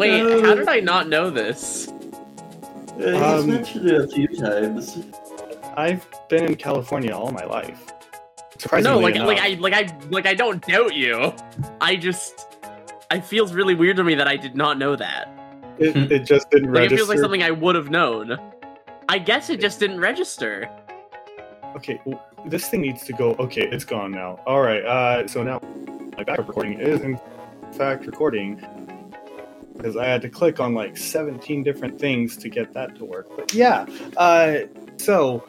Wait, No. how did I not know this? Yeah, he's Um, mentioned it a few times. I've been in California all my life. No, Surprisingly like enough. like I like I like I don't doubt you. I just it feels really weird to me that I did not know that. it, it just didn't Like register. it feels like something I would have known. I guess it just didn't register. Okay, well, this thing needs to go. Okay, it's gone now. All right. Uh, so now my backup recording is in fact recording because I had to click on like 17 different things to get that to work. But yeah. Uh, so.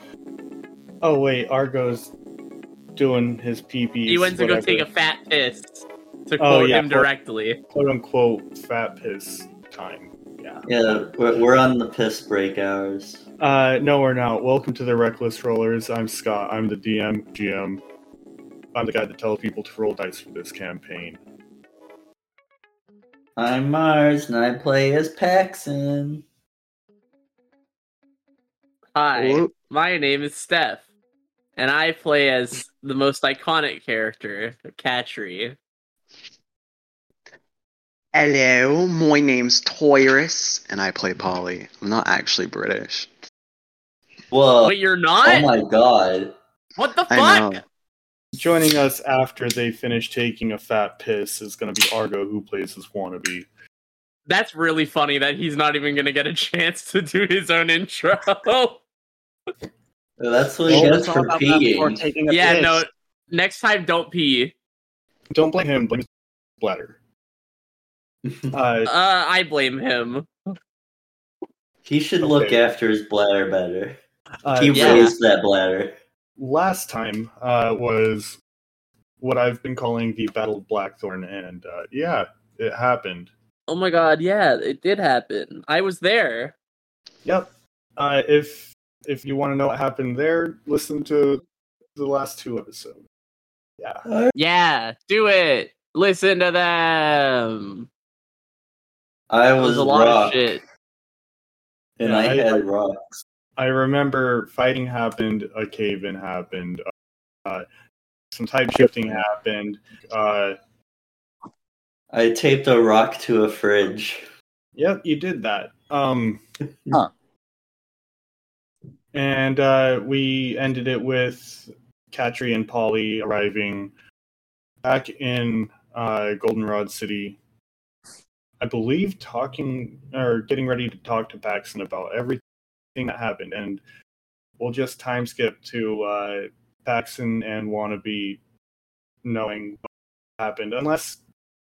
Oh wait, Argo's doing his PP. He went to go take a fat piss. To Oh, quote yeah, him for- directly. quote unquote fat piss time. Yeah. Yeah, we're, we're on the piss break hours. Uh, no, we're not. Welcome to the Reckless Rollers. I'm Scott. I'm the DM, GM. I'm the guy that tells people to roll dice for this campaign. I'm Mars, and I play as Paxton. Hi, my name is Steph, and I play as the most iconic character, Katri. Hello, my name's Toyrus, and I play Polly. I'm not actually British. Whoa! But you're not? oh my god! what the I fuck? Know. Joining us after they finish taking a fat piss is going to be Argo, who plays as Wannabe. That's really funny that he's not even gonna get a chance to do his own intro. That's what he Well, gets for peeing. yeah, piss. no. Next time, don't pee. Don't blame him, blame his bladder. Uh, Uh, I blame him. he should look after his bladder better. uh, He Yeah. raised that bladder. Last time uh, was what I've been calling the Battle of Blackthorn, and uh, yeah, it happened. Oh my god, yeah, it did happen. I was there. Yep. Uh, if if you want to know what happened there, listen to the last two episodes. Yeah. Yeah, do it. Listen to them. I was was a lot rock, of shit. and Yeah, I, I- had rocks. I remember fighting happened, a cave in happened, uh, some type shifting happened. Uh, I taped a rock to a fridge. yep, you did that. Um, Huh. And uh, we ended it with Katri and Polly arriving back in uh, Goldenrod City. I believe talking or getting ready to talk to Paxton about everything that happened, and we'll just time skip to uh, Paxton and Wannabe knowing what happened, unless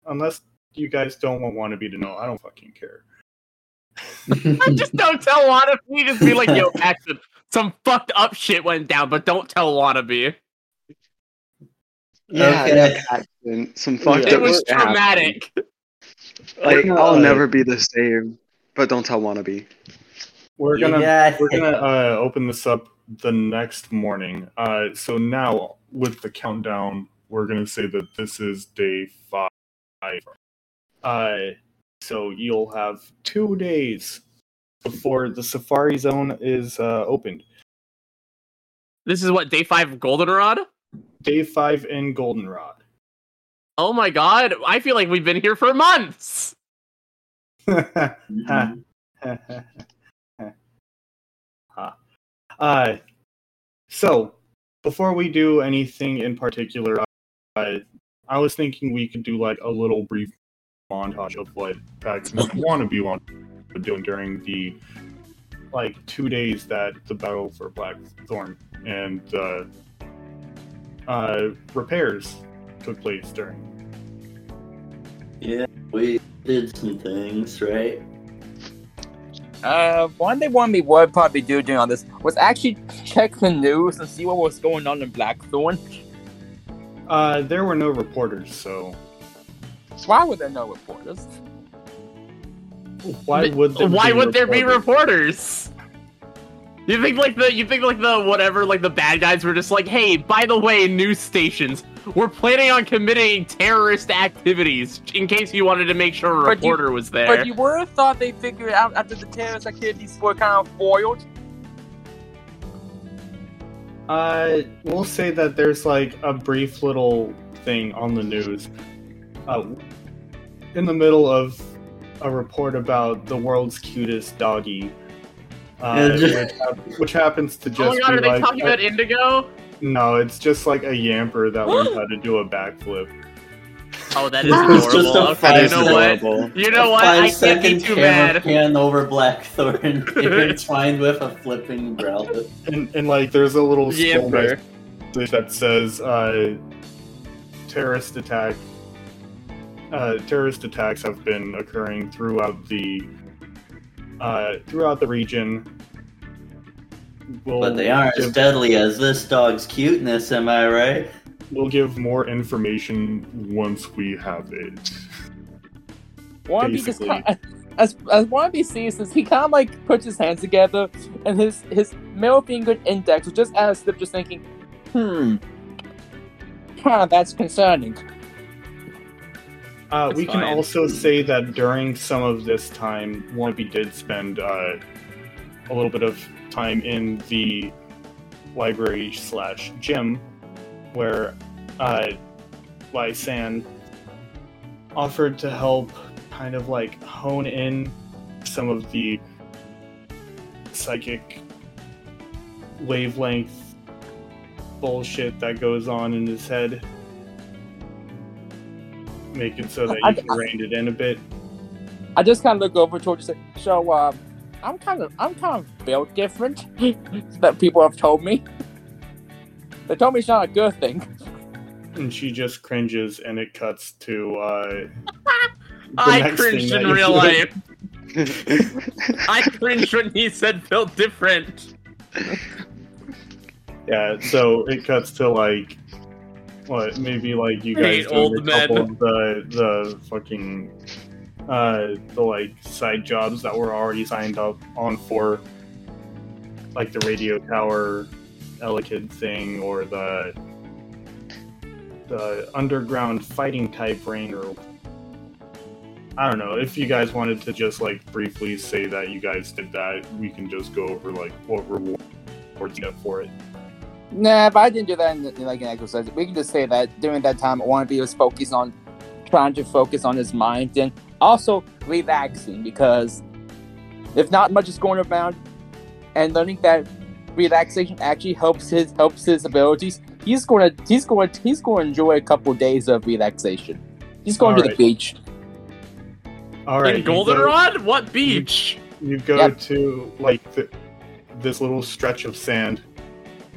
unless you guys don't want Wannabe to know. I don't fucking care. just don't tell Wannabe. Just be like, yo, Paxton, some fucked up shit went down, but don't tell Wannabe. Yeah, Okay. yeah, Paxton. Some fucked Yeah. It was shit happened. traumatic. Like, I'll never be the same. But don't tell Wannabe. We're gonna Yeah. we're gonna uh, open this up the next morning. Uh, so now with the countdown, we're gonna say that this is day five. Uh, so you'll have two days before the Safari Zone is uh, opened. This is what day five of Goldenrod. Day five in Goldenrod. Oh my god, I feel like we've been here for months. Uh, so, before we do anything in particular, uh, I was thinking we could do like a little brief montage of what Paxton want to be on doing during the like two days that the battle for Blackthorn and uh, uh, repairs took place during. Yeah, we did some things, right? Uh, one thing one me would probably do doing all this was actually check the news and see what was going on in Blackthorn. Uh, there were no reporters, so Why would there no reporters? why would there Why be would there be reporters? reporters? You think like the you think like the whatever like the bad guys were just like, hey, by the way, news stations, we're planning on committing terrorist activities in case you wanted to make sure a But you- reporter was there. But you would have thought they figured out after the terrorist activities were kind of foiled. Uh, we'll say that there's like a brief little thing on the news. Uh, in the middle of a report about the world's cutest doggy. Uh, just- which, which happens to just. oh my god, be are they like talking a- about Indigo? No, it's just like a yamper that learned how to do a backflip. Oh, that is It's adorable. just a okay, five you know what? second- You know a what? I can't be too camera mad. pan over Blackthorn intertwined with a flipping Growlithe. And, and like there's a little scroll Yamper. that says uh, terrorist attack. Uh, terrorist attacks have been occurring throughout the uh, throughout the region. We'll But they aren't as deadly as this dog's cuteness, am I right? we'll give more information once we have it. Wannabe just Basically. kind as as Wannabe sees this, he kind of like puts his hands together, and his his middle finger index was just at a slip, just thinking, hmm, huh, that's concerning. Uh, It's we can also say that during some of this time, Wannabe did spend uh, a little bit of time in the library slash gym, where uh, Lysan offered to help kind of like hone in some of the psychic wavelength bullshit that goes on in his head make it so that I- you can rein it in a bit. I just kind of look over towards you, and say, so uh, I'm kind of I'm kind of built different. that people have told me. They told me it's not a good thing. And she just cringes, and it cuts to. Uh, I next thing cringed in real see. life. I cringed when he said built different. Yeah, so it cuts to like. What, maybe like you guys Eight doing old a couple men. of the, the fucking. Uh, the like side jobs that were already signed up on for. Like the radio tower Elekid thing, or the. The underground fighting type ring, or I don't know. If you guys wanted to just like briefly say that you guys did that, we can just go over like what rewards you get for it. Nah, but I didn't do that in, in like an exercise. We can just say that during that time, Wannabe was focused on trying to focus on his mind and also relaxing because if not much is going around and learning that relaxation actually helps his helps his abilities, he's going to he's going he's going to enjoy a couple days of relaxation. He's going to the beach. All right, in you go- Goldenrod? What beach? You go Yep. to like th- this little stretch of sand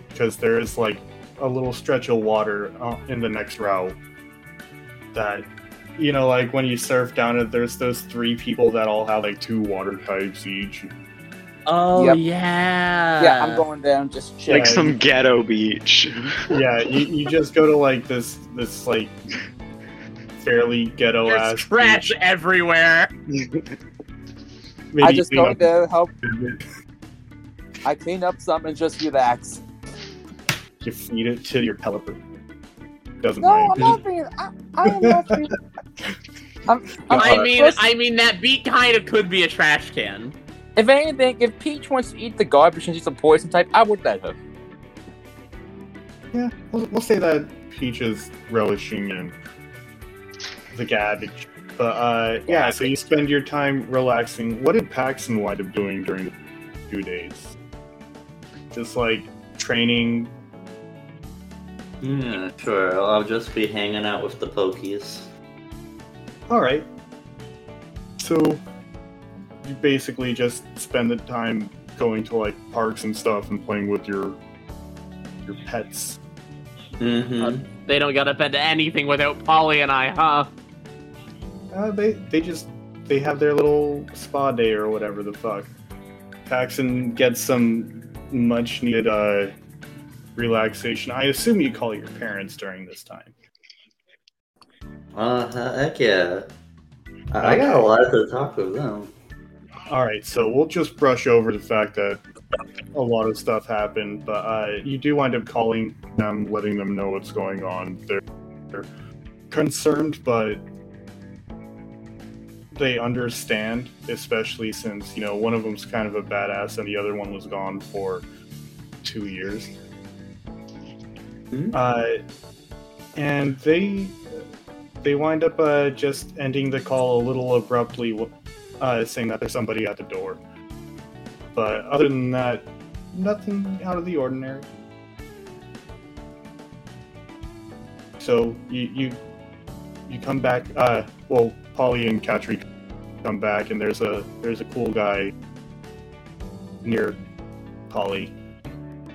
because there is like a little stretch of water uh, in the next route that you know like when you surf down it there's those three people that all have like two water types each Oh Yep. yeah. yeah, I'm going down just chill. like some ghetto beach. yeah you, you just go to like this this like fairly ghetto There's ass trash everywhere. Maybe I just clean go up there, help. I clean up some and just relax. you feed it to your teleporter doesn't No, mind I'm not being. I, I am not being. I'm, I'm, I mean, first- I mean that beat kind of could be a trash can. If anything, if Peach wants to eat the garbage and she's a poison type, I would let her. Yeah, we'll, we'll say that Peach is relishing in the garbage. But uh, yeah, so you spend your time relaxing. What did Paxton wind up doing during the two days? Just like training. Yeah, sure. I'll just be hanging out with the Pokies. All right. So you basically just spend the time going to like parks and stuff and playing with your your pets. Mm-hmm. They don't get up into anything without Polly and I, huh? Uh, they they just they have their little spa day or whatever the fuck. Paxton gets some much needed uh, relaxation. I assume you call your parents during this time. Uh, heck yeah. I, I got a lot to talk with them. All right, so we'll just brush over the fact that a lot of stuff happened, but uh, you do wind up calling them, letting them know what's going on. They're, they're concerned, but they understand, especially since you know one of them's kind of a badass and the other one was gone for two years. Hmm? Uh, and they they wind up uh, just ending the call a little abruptly, uh, saying that there's somebody at the door. But other than that, nothing out of the ordinary. So you you you come back. Uh, well, Polly and Katri come back, and there's a there's a cool guy near Polly,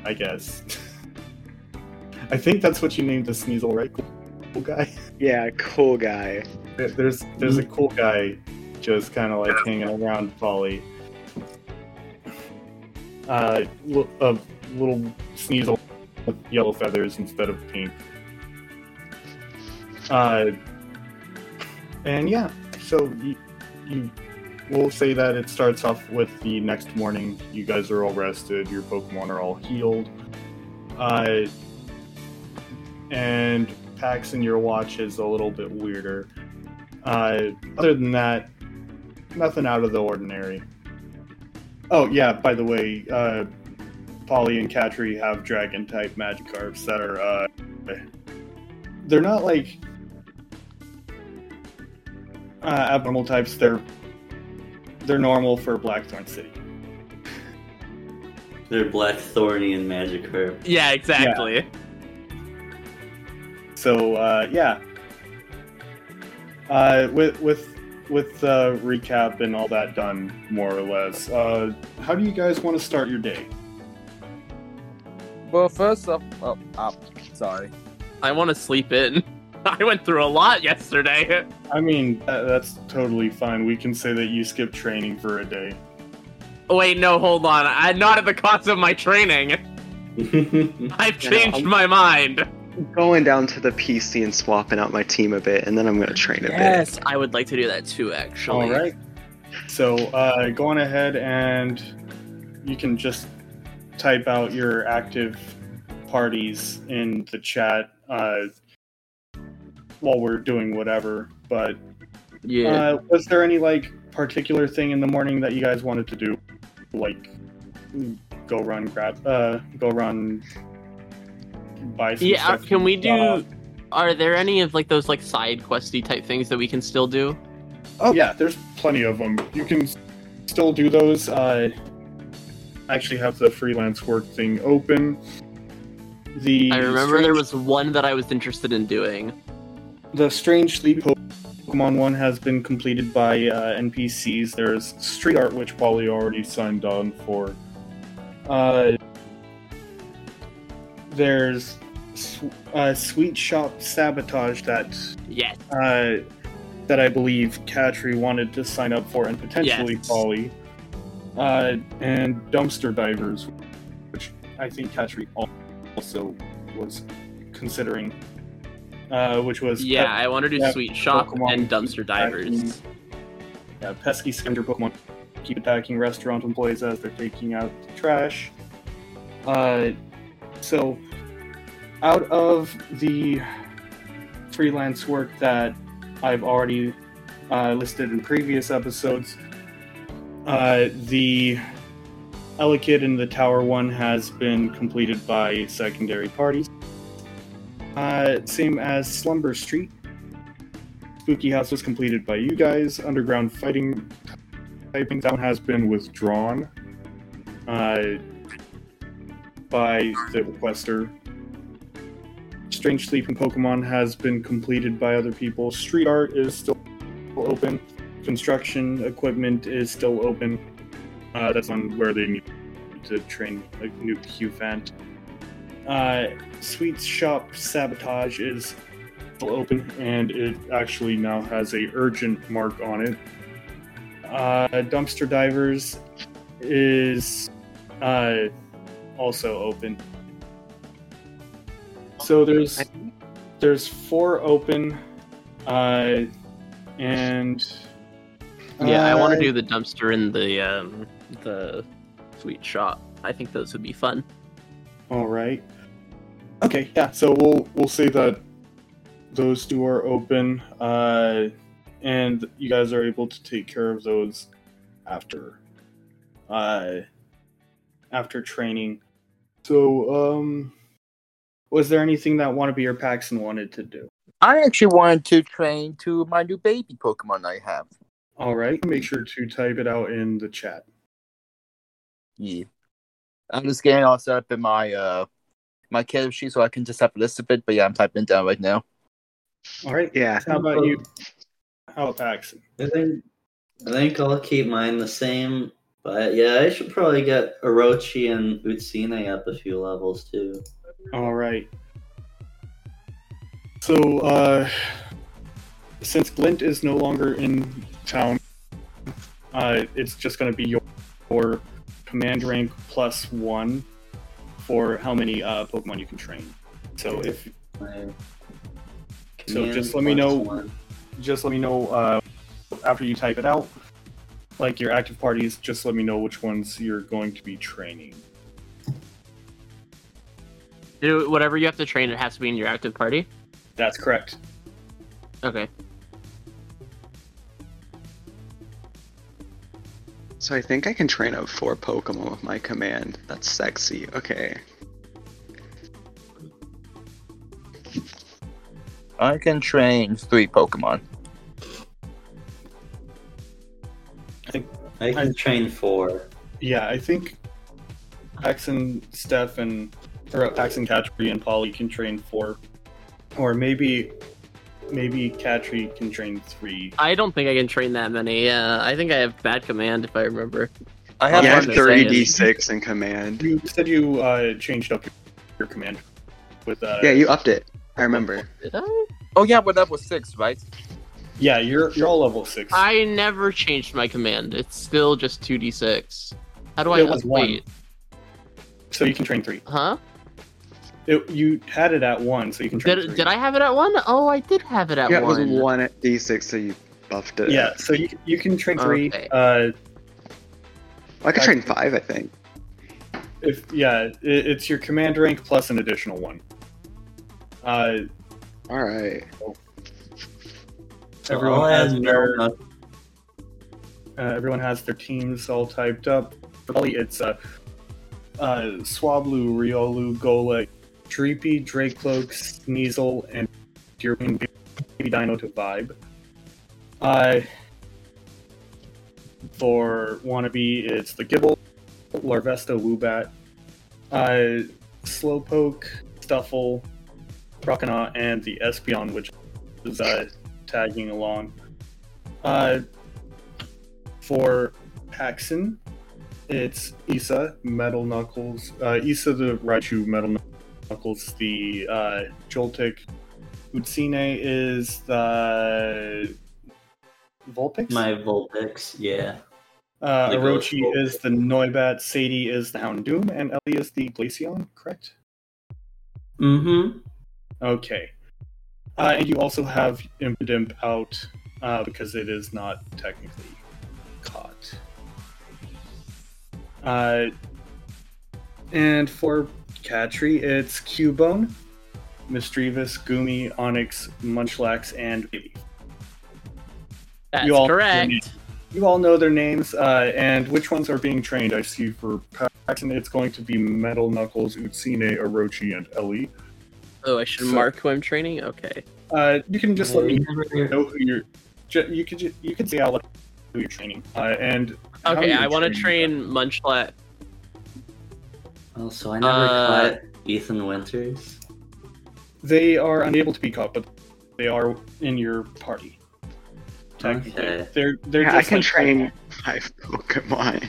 I guess. I think that's what you named the Sneasel, right? Cool, cool guy. Yeah, cool guy. There's there's a cool guy just kind of like hanging around Polly. Uh, a little Sneasel with yellow feathers instead of pink. Uh, and yeah, so you, you will say that it starts off with the next morning. You guys are all rested. Your Pokemon are all healed. Uh, and Pax in your watch is a little bit weirder. Uh, other than that, nothing out of the ordinary. Oh yeah, by the way, uh, Polly and Katri have dragon type Magikarps that are uh, they're not like uh, abnormal types. They're they're normal for Blackthorn City. They're Black Thorny and Magikarp. Yeah, exactly. So uh, yeah, uh, with with with uh, recap and all that done, more or less. Uh, how do you guys want to start your day? Well, first off, oh, oh sorry. I want to sleep in. I went through a lot yesterday. I mean, that, that's totally fine. We can say that you skipped training for a day. Wait, no, hold on. I not at the cost of my training. I've changed I'm- my mind. Going down to the PC and swapping out my team a bit, and then I'm gonna train a bit. Yes, I would like to do that too. Actually. All right. So uh, go on ahead and you can just type out your active parties in the chat uh, while we're doing whatever. But Yeah. uh, was there any like particular thing in the morning that you guys wanted to do, like go run, grab, uh, go run, buy some yeah. stuff? Can we Uh, do? Are there any of like those like side questy type things that we can still do? Oh yeah, there's plenty of them. You can still do those. Uh, I actually have the freelance work thing open. The I remember there was one that I was interested in doing. the strange sleep Pokemon one has been completed by uh, NPCs. There's street art, which Polly already signed on for. Uh, there's uh, Sweet Shop Sabotage that Yes. uh, that I believe Katri wanted to sign up for, and potentially Yes. Polly, uh, and Dumpster Divers, which I think Katri also was considering, uh, which was Yeah, Pet- I want to do Sweet Shop Pokemon and Dumpster Divers. yeah, pesky scavenger Pokemon keep attacking restaurant employees as they're taking out the trash. Uh, so, out of the freelance work that I've already uh, listed in previous episodes, uh, the Elekid and the Tower one has been completed by secondary parties. Uh, same as Slumber Street. Spooky House was completed by you guys. Underground Fighting Typing Down has been withdrawn uh, by the requester. Strange Sleeping Pokemon has been completed by other people. Street art is still open. Construction equipment is still open. Uh, that's on where they need to train a new Cufant. Uh, Sweet Shop Sabotage is still open, and it actually now has a urgent mark on it. Uh, dumpster divers is uh, also open. So there's there's four open, uh, and Yeah, I want uh, to do the dumpster and the um the sweet shop. I think those would be fun. All right. Okay, yeah. So we'll we'll say that those two are open, uh, and you guys are able to take care of those after, uh, after training. So, um, was there anything that Wannabe or Paxton wanted to do? I actually wanted to train to my new baby Pokemon I have. All right. Make sure to type it out in the chat. Yeah. I'm just getting all set up in my uh my kid sheet so I can just have a list of it, but yeah, I'm typing it down right now. All right. Yeah. How about you? How about Paxton? I think I think I'll keep mine the same. But yeah, I should probably get Orochi and Utsine up a few levels too. All right. So, uh, since Glint is no longer in town, uh, it's just going to be your, your command rank plus one for how many uh, Pokemon you can train. So if So just let me know- one. just let me know uh, after you type it out, like your active parties. Just let me know which ones you're going to be training. Do whatever you have to train. It has to be in your active party. That's correct. Okay. So I think I can train up four Pokemon with my command. That's sexy. Okay. I can train three Pokemon. I can train four. Yeah, I think Paxton, Steph, and or uh, Paxton, Katri, and Polly can train four, or maybe maybe Katri can train three. I don't think I can train that many. Yeah, I think I have bad command if I remember. I have yeah, I have 30d6 in command. You said you uh, changed up your, your command with uh, Yeah, you upped it. I remember. Did I? Oh yeah, but that was six, right? Yeah, you're you're all level six. I never changed my command. It's still just two d six. How do I It was one. wait? so you can train three. Huh? It, you had it at one, so you can train Did three. did I have it at one? Oh, I did have it at one. yeah, it was one. one at d6, so you buffed it. Yeah, so you you can train three. Okay. Uh, I could train five, I think. if yeah, it, it's your command rank plus an additional one. Uh, All right. So Everyone has their- Uh, everyone has their teams all typed up. For Polly, it's uh, uh, Swablu, Riolu, Golett, Dreepy, Drakloak, Sneasel, and European Baby Dino to Vibe. Uh, for Wannabe, it's the Gible, Larvesta, Woobat, uh, Slowpoke, Stufful, Croconaw, and the Espeon, which is uh, tagging along. Uh, for Paxton, it's Issa, Metal Knuckles. Uh, Issa the Raichu, Metal Knuckles. The uh, Joltik. Utsine is the Vulpix. my Vulpix, yeah. uh, Orochi Vulpix. is the Noibat. Sadie is the Houndoom, and Ellie is the Glaceon. Correct. Mm-hmm. Okay. Uh, and you also have Impidimp out uh, because it is not technically caught. Uh, and for Katri, it's Cubone, Misdreavus, Gumi, Onix, Munchlax, and Baby. That's You all- correct. You all know their names, uh, and which ones are being trained. I see for Paxton, it's going to be Metal Knuckles, Utsine, Orochi, and Ellie. Oh, I should So- mark who I'm training. Okay. Uh, you can just let me know who you're. ju- You could ju- you could say out loud who you're training, uh, and Okay, I want to training train Munchlax. Oh, so I never Uh, caught Ethan Winters. They are unable to be caught, but they are in your party. Technically, Okay. they're they're Yeah, I can like- train five Pokemon.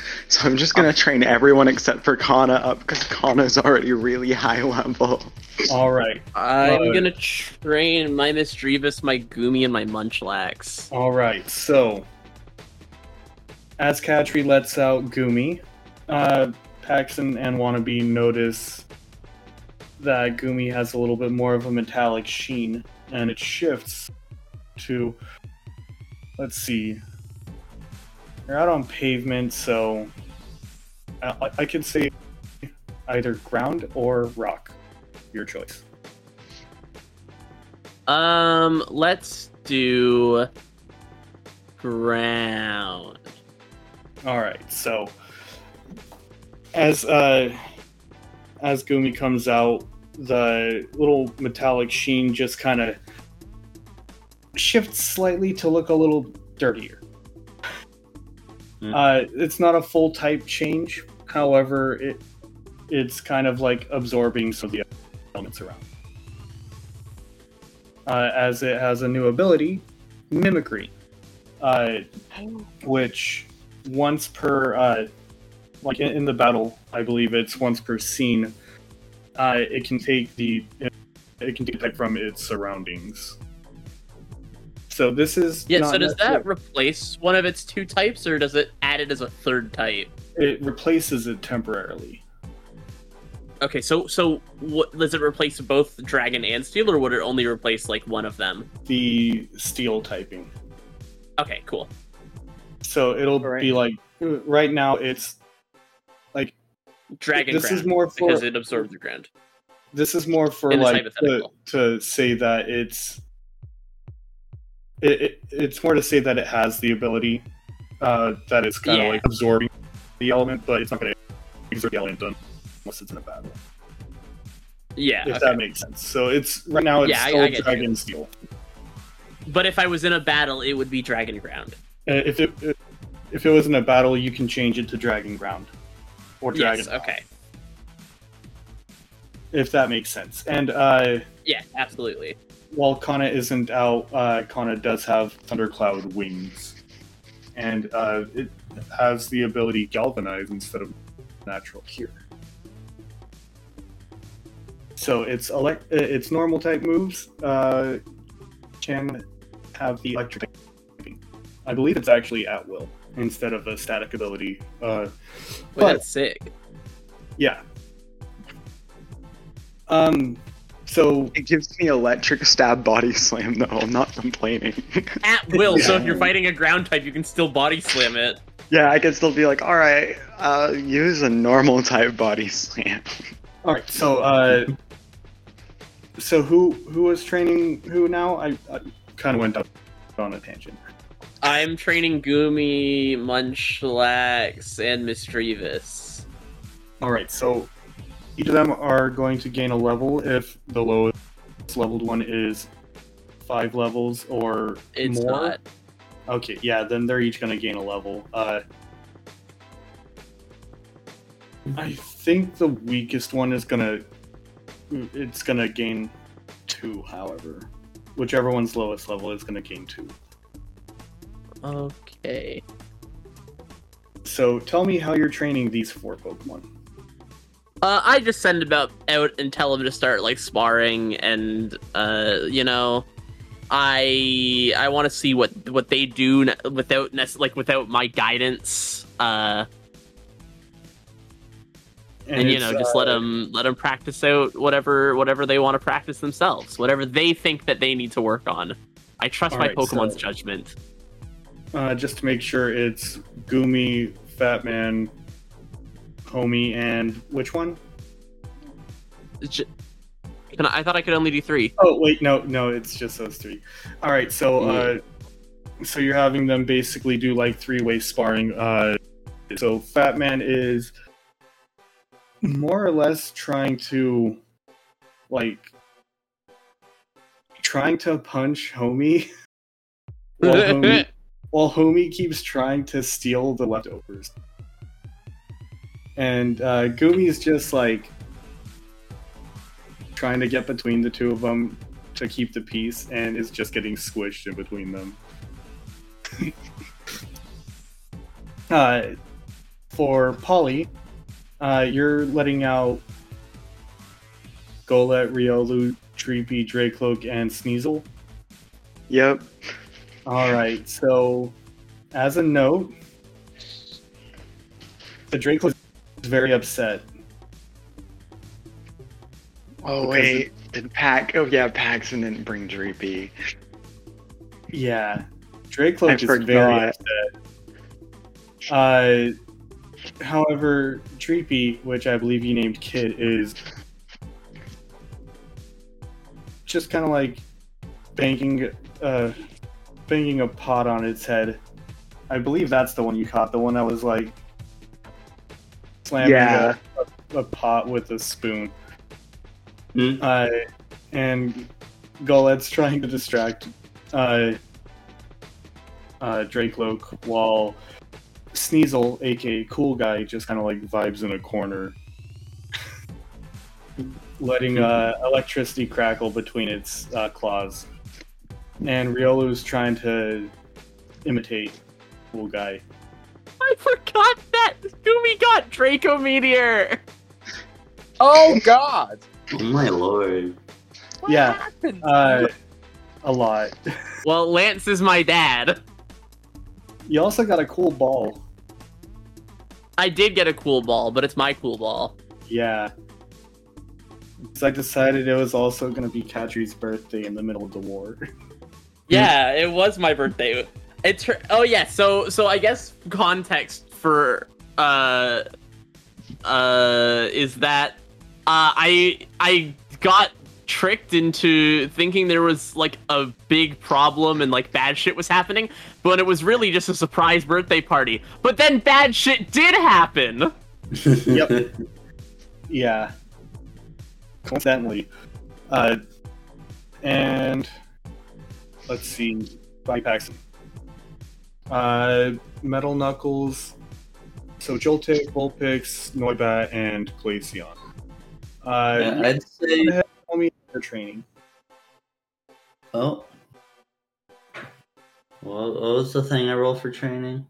So I'm just gonna train everyone except for Kana up because Kana's already really high level. All right, I'm Uh, gonna train my Misdreavus, my Gumi, and my Munchlax. all right. So as Katri lets out Gumi, uh, Paxton and Wannabe notice that Gumi has a little bit more of a metallic sheen, and it shifts to. Let's see. You're out on pavement, so I, I- could say either ground or rock. Your choice. Um, let's do ground. All right, so as uh as Gumi comes out, the little metallic sheen just kind of shifts slightly to look a little dirtier. Hmm. Uh, it's not a full type change, however, it it's kind of like absorbing some of the elements around. Uh, as it has a new ability, mimicry, uh, which once per uh, like in, in the battle i believe it's once per scene uh, it can take the it can take type from its surroundings so this is Yeah, not so does necessar- that replace one of its two types, or does it add it as a third type? it replaces it temporarily Okay, so so what does it replace both dragon and steel, or would it only replace like one of them? the steel typing Okay, cool. so it'll Alright. be like right now it's like Dragon This ground is more for- because it absorbs the ground. this is more for like to, to say that it's it, it, it's more to say that it has the ability uh, that it's kind of Yeah. like absorbing the element but it's not going to exert the element unless it's in a battle Yeah, if okay. that makes sense so it's right now it's Yeah, still I you. dragon steel but if I was in a battle, it would be dragon ground. uh, if it if it was in a battle you can change it to dragon ground or dragon Yes, okay. if that makes sense and uh Yeah, absolutely. While Kana isn't out, uh, Kana does have Thundercloud wings, and uh, it has the ability Galvanize instead of Natural Cure. So its elect- uh, its normal type moves uh, can have the electric. I believe it's actually at will instead of a static ability. Uh, Wait, But- that's sick. yeah. Um. So It gives me electric stab body slam though. I'm not complaining. At will, so if you're fighting a ground type, you can still body slam it. yeah, I can still be like, all right, uh, use a normal type body slam. All right, so uh, so who who was training who now? I, I kind of went up on a tangent. I'm training Gumi, Munchlax, and Misdreavus. All right, so each of them are going to gain a level if the lowest leveled one is five levels or It's more. not. Okay, yeah, then they're each going to gain a level. Uh, I think the weakest one is gonna it's gonna gain two. However, whichever one's lowest level is gonna gain two. Okay. So tell me how you're training these four Pokemon. Uh, I just send them out, out and tell them to start like sparring, and uh, you know, I I want to see what what they do without like without my guidance. Uh, and, you know, just let uh, them let them practice out whatever whatever they want to practice themselves, whatever they think that they need to work on. I trust my Alright, Pokemon's so- judgment. Uh, just to make sure it's Gumi, Fatman, Homie, and which one? J- Can I, I thought I could only do three. Oh wait, no, no, it's just those three. All right, so uh, so you're having them basically do like three way sparring. Uh, so Fat Man is more or less trying to like trying to punch Homie, while Homie, while Homie keeps trying to steal the leftovers. And uh, Gumi's just like trying to get between the two of them to keep the peace and is just getting squished in between them. uh, for Polly, uh, you're letting out Golett, Riolu, Dreepy, Drakloak, and Sneasel. Yep. All right, so as a note, the was very upset. Oh wait, did Pack? Oh yeah, Paxton didn't bring Dreepy. Yeah, Drake I is very upset. Uh, however, Dreepy, which I believe you named Kid, is just kind of like banging, uh, banging a pot on its head. I believe that's the one you caught, the one that was like slamming Yeah. a, a pot with a spoon. Hmm? Uh, and Golett's trying to distract uh, uh, Drakloak while Sneasel, aka Cool Guy, just kind of like vibes in a corner, letting uh, electricity crackle between its uh, claws. And Riolu's trying to imitate Cool Guy. I forgot that Scooby got Draco Meteor. Oh God! Oh my lord. What Yeah, happened? Uh, a lot. Well, Lance is my dad. You also got a cool ball. I did get a cool ball, but it's my cool ball. Yeah. So I decided it was also going to be Katri's birthday in the middle of the war. Yeah, it was my birthday. It's her- oh yeah. So so I guess context for uh uh is that uh I I got tricked into thinking there was like a big problem and like bad shit was happening, but it was really just a surprise birthday party. But then bad shit did happen. Yep. yeah. Coincidentally. Uh, and let's see. Body Paxton. Uh, Metal Knuckles. So Joltik, Vulpix, Noibat, and Glaceon. Uh, Yeah, I'd say. tell me their training. Oh. What, what was the thing I rolled for training?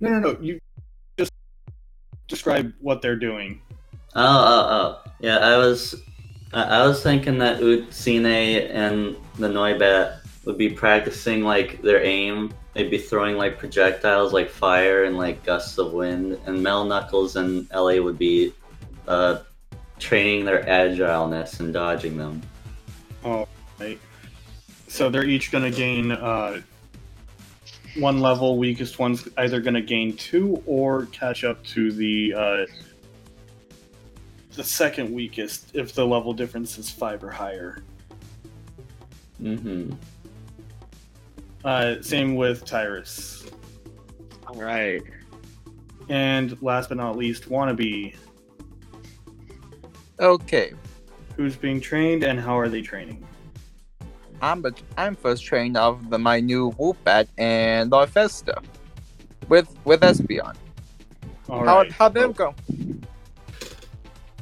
No, no, no. You just describe what they're doing. Oh, oh, oh. Yeah, I was. I I was thinking that Utsine and the Noibat would be practicing like their aim. They'd be throwing like projectiles like fire and like gusts of wind, and Metal Knuckles and Ellie would be uh, training their agileness and dodging them. Oh, right. So they're each going to gain uh, one level. Weakest one's either going to gain two or catch up to the uh, the second weakest if the level difference is five or higher. Mm-hmm. Uh, same with Tyrus. All right. And last but not least, Wannabe. Okay, Who's being trained and how are they training? I'm a, I'm first trained of the, my new Woobat and Larvesta with with Espeon. All How right. how them go?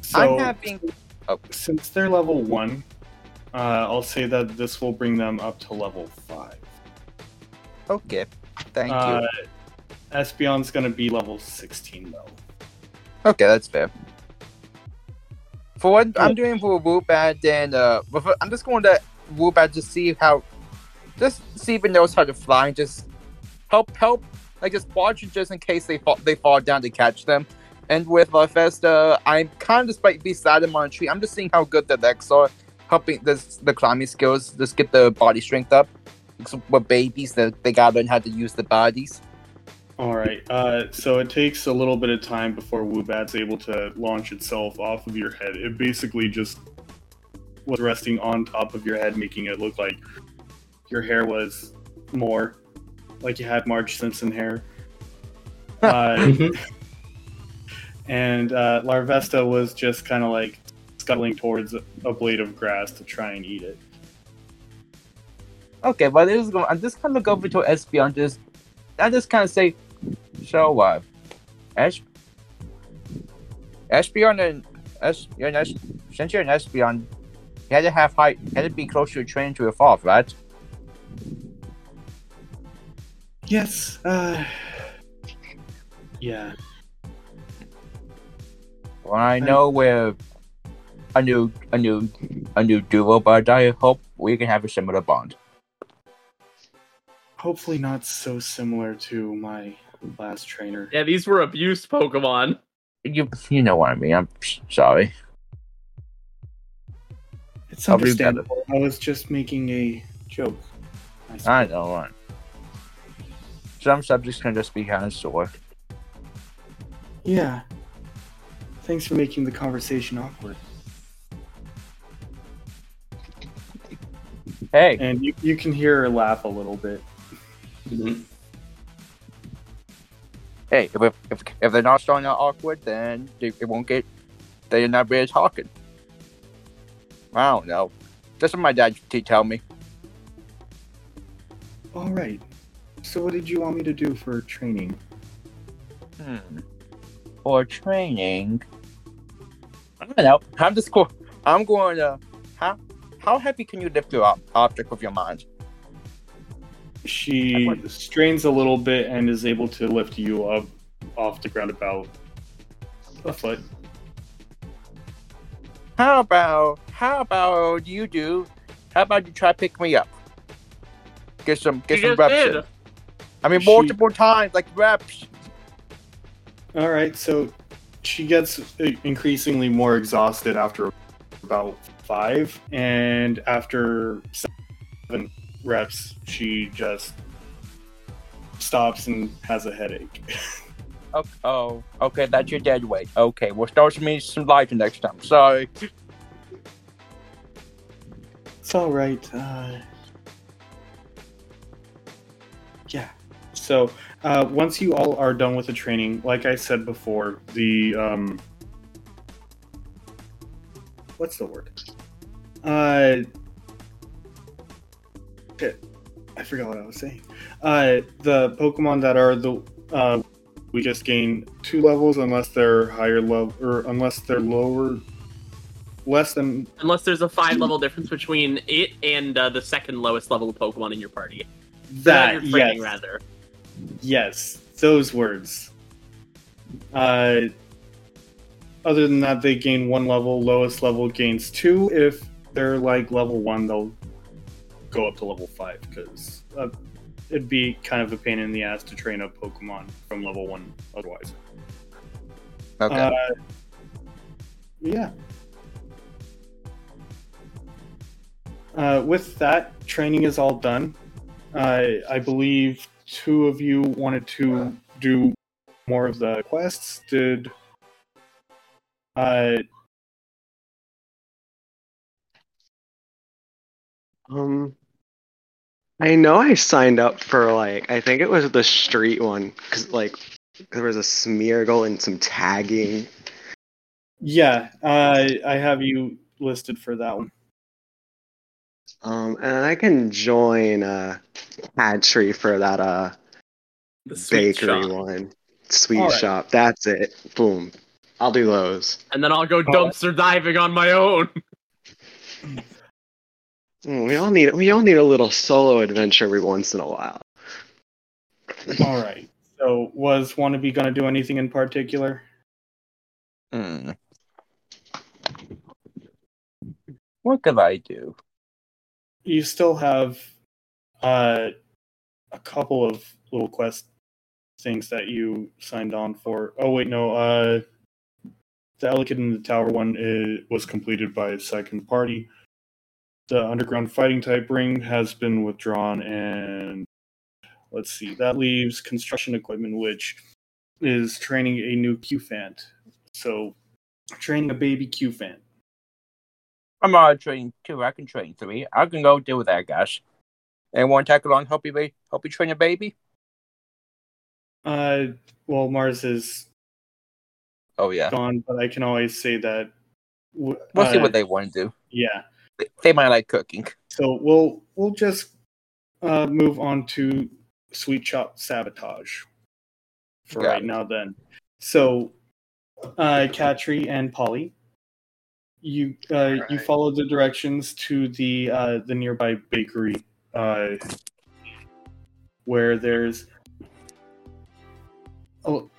So, I'm having since they're level one, uh, I'll say that this will bring them up to level five. Okay. Thank uh, you. Espeon's gonna be level 16 though. Okay, that's fair. For what I'm doing for Woobat, and uh, I'm just going to Woobat to see how, just see if it knows how to fly, and just help help, like just watch it just in case they fall they fall down to catch them. And with Larvesta, I'm kind of just like beside him on a tree. I'm just seeing how good the legs are, helping this the climbing skills, just get the body strength up. Because With babies, that they gotta learn how to use the bodies. All right. Uh, so it takes a little bit of time before Woobat's able to launch itself off of your head. It basically just was resting on top of your head, making it look like your hair was more like you had Marge Simpson hair. Uh, and uh, Larvesta was just kind of like scuttling towards a blade of grass to try and eat it. Okay, but it is going. I'm just gonna go over to Espeon. Just, I just kind of say, so uh, Esh, Espeon and Es, you're an Es, since you're an Espeon, you had to have high, you had to be close to your training to evolve, right? Yes. Uh, yeah. Well, I know we're a new, a new, a new duo, but I hope we can have a similar bond. Hopefully not so similar to my last trainer. Yeah, these were abused Pokemon. You you know what I mean. I'm sorry. It's I'll understandable. I was just making a joke. I suppose. I know. Right. Some subjects can just be kind of sore. Yeah. Thanks for making the conversation awkward. Hey, And you, you can hear her laugh a little bit. Mhm. hey, if, if if they're not starting out awkward, then they, it won't get. They're not really talking. I don't know. That's what my dad t- tell me. All right. So, what did you want me to do for training? Hmm. For training, I don't know. I'm just go- I'm going to. How how heavy can you lift your object with your mind? She strains a little bit and is able to lift you up off the ground about a foot. How about how about you do? How about you try pick me up? Get some get You some just reps. did. In. I mean She- multiple times, like reps. All right, so she gets uh, increasingly more exhausted after about five, and after seven reps, she just stops and has a headache. Oh, oh, okay, that's your dead weight. Okay, well, start me some life next time. Sorry. It's all right. Uh, yeah. So uh, once you all are done with the training, like I said before, the um, what's the word? Uh, shit, I forgot what I was saying. Uh, the Pokemon that are the uh, we just gain two levels unless they're higher level or unless they're lower, less than Unless there's a five level difference between it and uh, the second lowest level of Pokemon in your party. that. Your yes. rather. Yes, those words. Uh, other than that, they gain one level. Lowest level gains two. If they're like level one, they'll go up to level five because uh, it'd be kind of a pain in the ass to train a Pokemon from level one otherwise. Okay. Uh, yeah. Uh, with that, training is all done. Uh, I believe two of you wanted to do more of the quests. Did uh, Um, I know I signed up for like I think it was the street one because like there was a Smeargle and some tagging. yeah, uh, I have you listed for that one. Um, and I can join uh Hatchery for that uh The sweet bakery shop. one. Sweet Alright. shop. That's it. Boom. I'll do those. And then I'll go dumpster diving on my own. Mm, We all need we all need a little solo adventure every once in a while. All right. So, was Wannabe going to do anything in particular? Hmm. What could I do? you still have uh, a couple of little quest things that you signed on for. Oh wait, no. Uh, the Elegant in the Tower one is, was completed by a second party. The underground fighting type ring has been withdrawn, and let's see, that leaves construction equipment, which is training a new Cufant. So, training a baby Cufant. I'm already training two. I can train three. I can go deal with that, guys. Anyone tag along? Help you, help you train a baby? Uh, well, Mars is Oh yeah. gone, but I can always say that. w- We'll see uh, what they want to do. Yeah. They- They might like cooking. So we'll we'll just uh, move on to Sweet Shop Sabotage for Got right it. now. Then, so uh, Katri and Polly, you uh, you follow the directions to the uh, the nearby bakery, uh, where there's. Oh,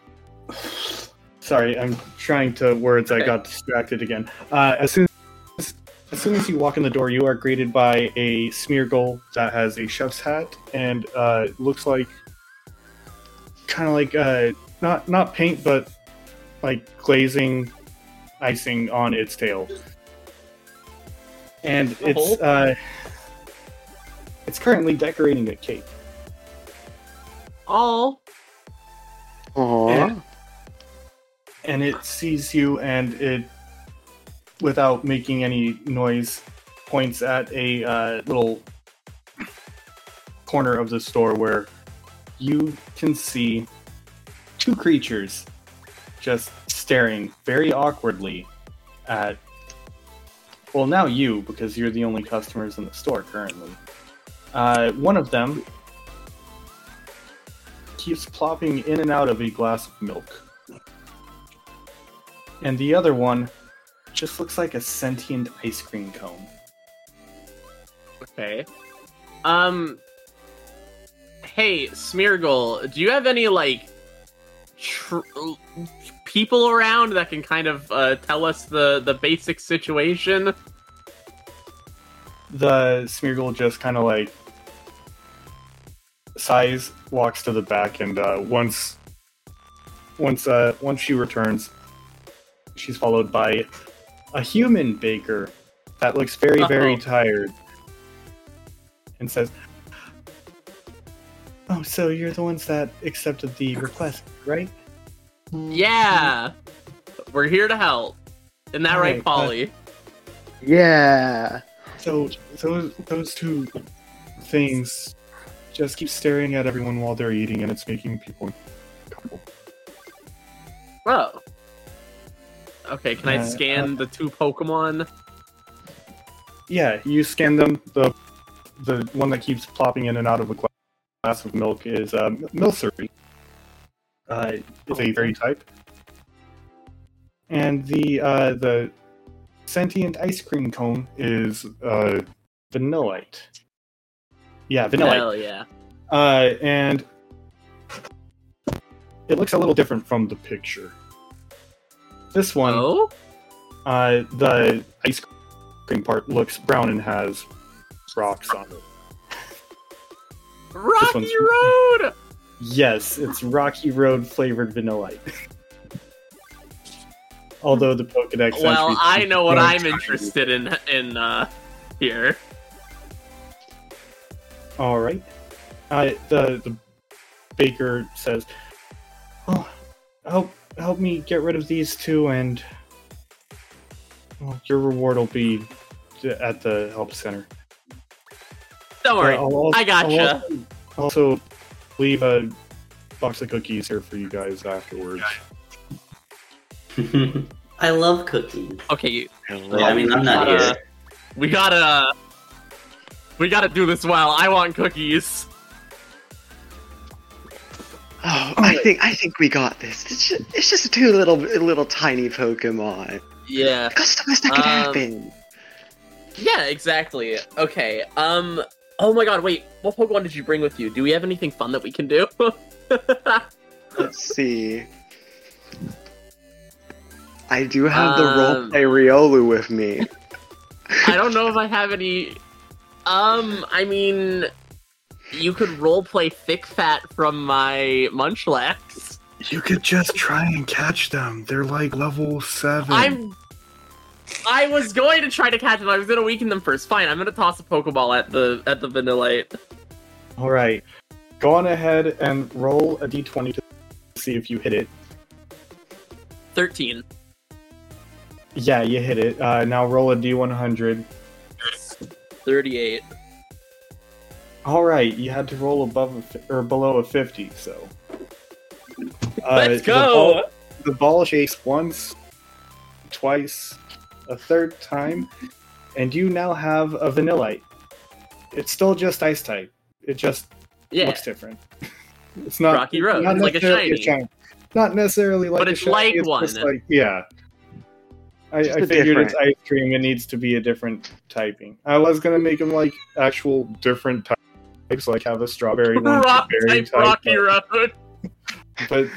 sorry, I'm trying to words. I got distracted again. Uh, as soon as as soon as you walk in the door, you are greeted by a Smeargle that has a chef's hat and uh, looks like kind of like uh, not not paint, but like glazing icing on its tail. And it's Oh. uh it's currently decorating a cake. Oh, Aww. And, and it sees you and it without making any noise points at a uh, little corner of the store where you can see two creatures just staring very awkwardly at well now you because you're the only customers in the store currently. Uh, one of them keeps plopping in and out of a glass of milk. And the other one just looks like a sentient ice cream cone okay. Um, hey, Smeargle, do you have any like tr- people around that can kind of uh, tell us the the basic situation? the Smeargle just kind of like sighs, walks to the back, and uh, once once uh, once she returns, she's followed by a human baker that looks very very Uh-oh. tired and says, "Oh, so you're the ones that accepted the request, right?" Yeah, we're here to help. Isn't that right, Alright, uh, Polly? Yeah. So those those two things just keep staring at everyone while they're eating, and it's making people uncomfortable. Oh. Okay, can I Uh, scan the two Pokemon? Yeah, you scan them. The the one that keeps plopping in and out of a glass of milk is uh, Milcery. Uh, it's a fairy type, and the uh, the sentient ice cream cone is uh, Vanillite. Yeah, Vanillite. Hell yeah. Uh, and it looks a little different from the picture. This one, Oh? uh, the ice cream part looks brown and has rocks on it. Rocky Road! Yes, it's Rocky Road flavored Vanillite. Although the Pokedex. Well, I know what I'm you. interested in in uh here. All right. Uh, the the baker says, "Oh, help help me get rid of these two, and well, your reward will be at the help center." Don't worry. I'll also, I gotcha. I'll also, also leave a box of cookies here for you guys afterwards. I love cookies. Okay, Well, I mean, I'm not gotta- here. we gotta we gotta do this well. I want cookies. Oh, I think I think we got this. It's just, it's just two little little tiny Pokemon. Yeah. What's that could Um, happen? Yeah, exactly. Okay. Um Oh my god, wait. What Pokemon did you bring with you? Do we have anything fun that we can do? Let's see. I do have the Um, roleplay Riolu with me. I don't know if I have any. Um, I mean, you could roleplay Thick Fat from my Munchlax. You could just try and catch them. They're like level seven. I'm. I was going to try to catch them. I was going to weaken them first. Fine, I'm going to toss a Pokeball at the at the Vanillite. All right. Go on ahead and roll a d20 to see if you hit it. Thirteen. Yeah, you hit it. Uh, now roll a d100. 38. All right, you had to roll above a fi- or below a 50, so. Uh, Let's the go! ball- The ball shakes once, twice, a third time, and you now have a Vanillite. It's still just Ice type. It just yeah. looks different. It's not Rocky Road. Not It's like a necessarily shiny. Not necessarily like But a it's shiny, like it's one. just like- yeah. I, I Just a figured it's ice cream. It needs to be a different typing. I was gonna make them like actual different types, like have a strawberry one, Rock berry type Rocky but, Road. but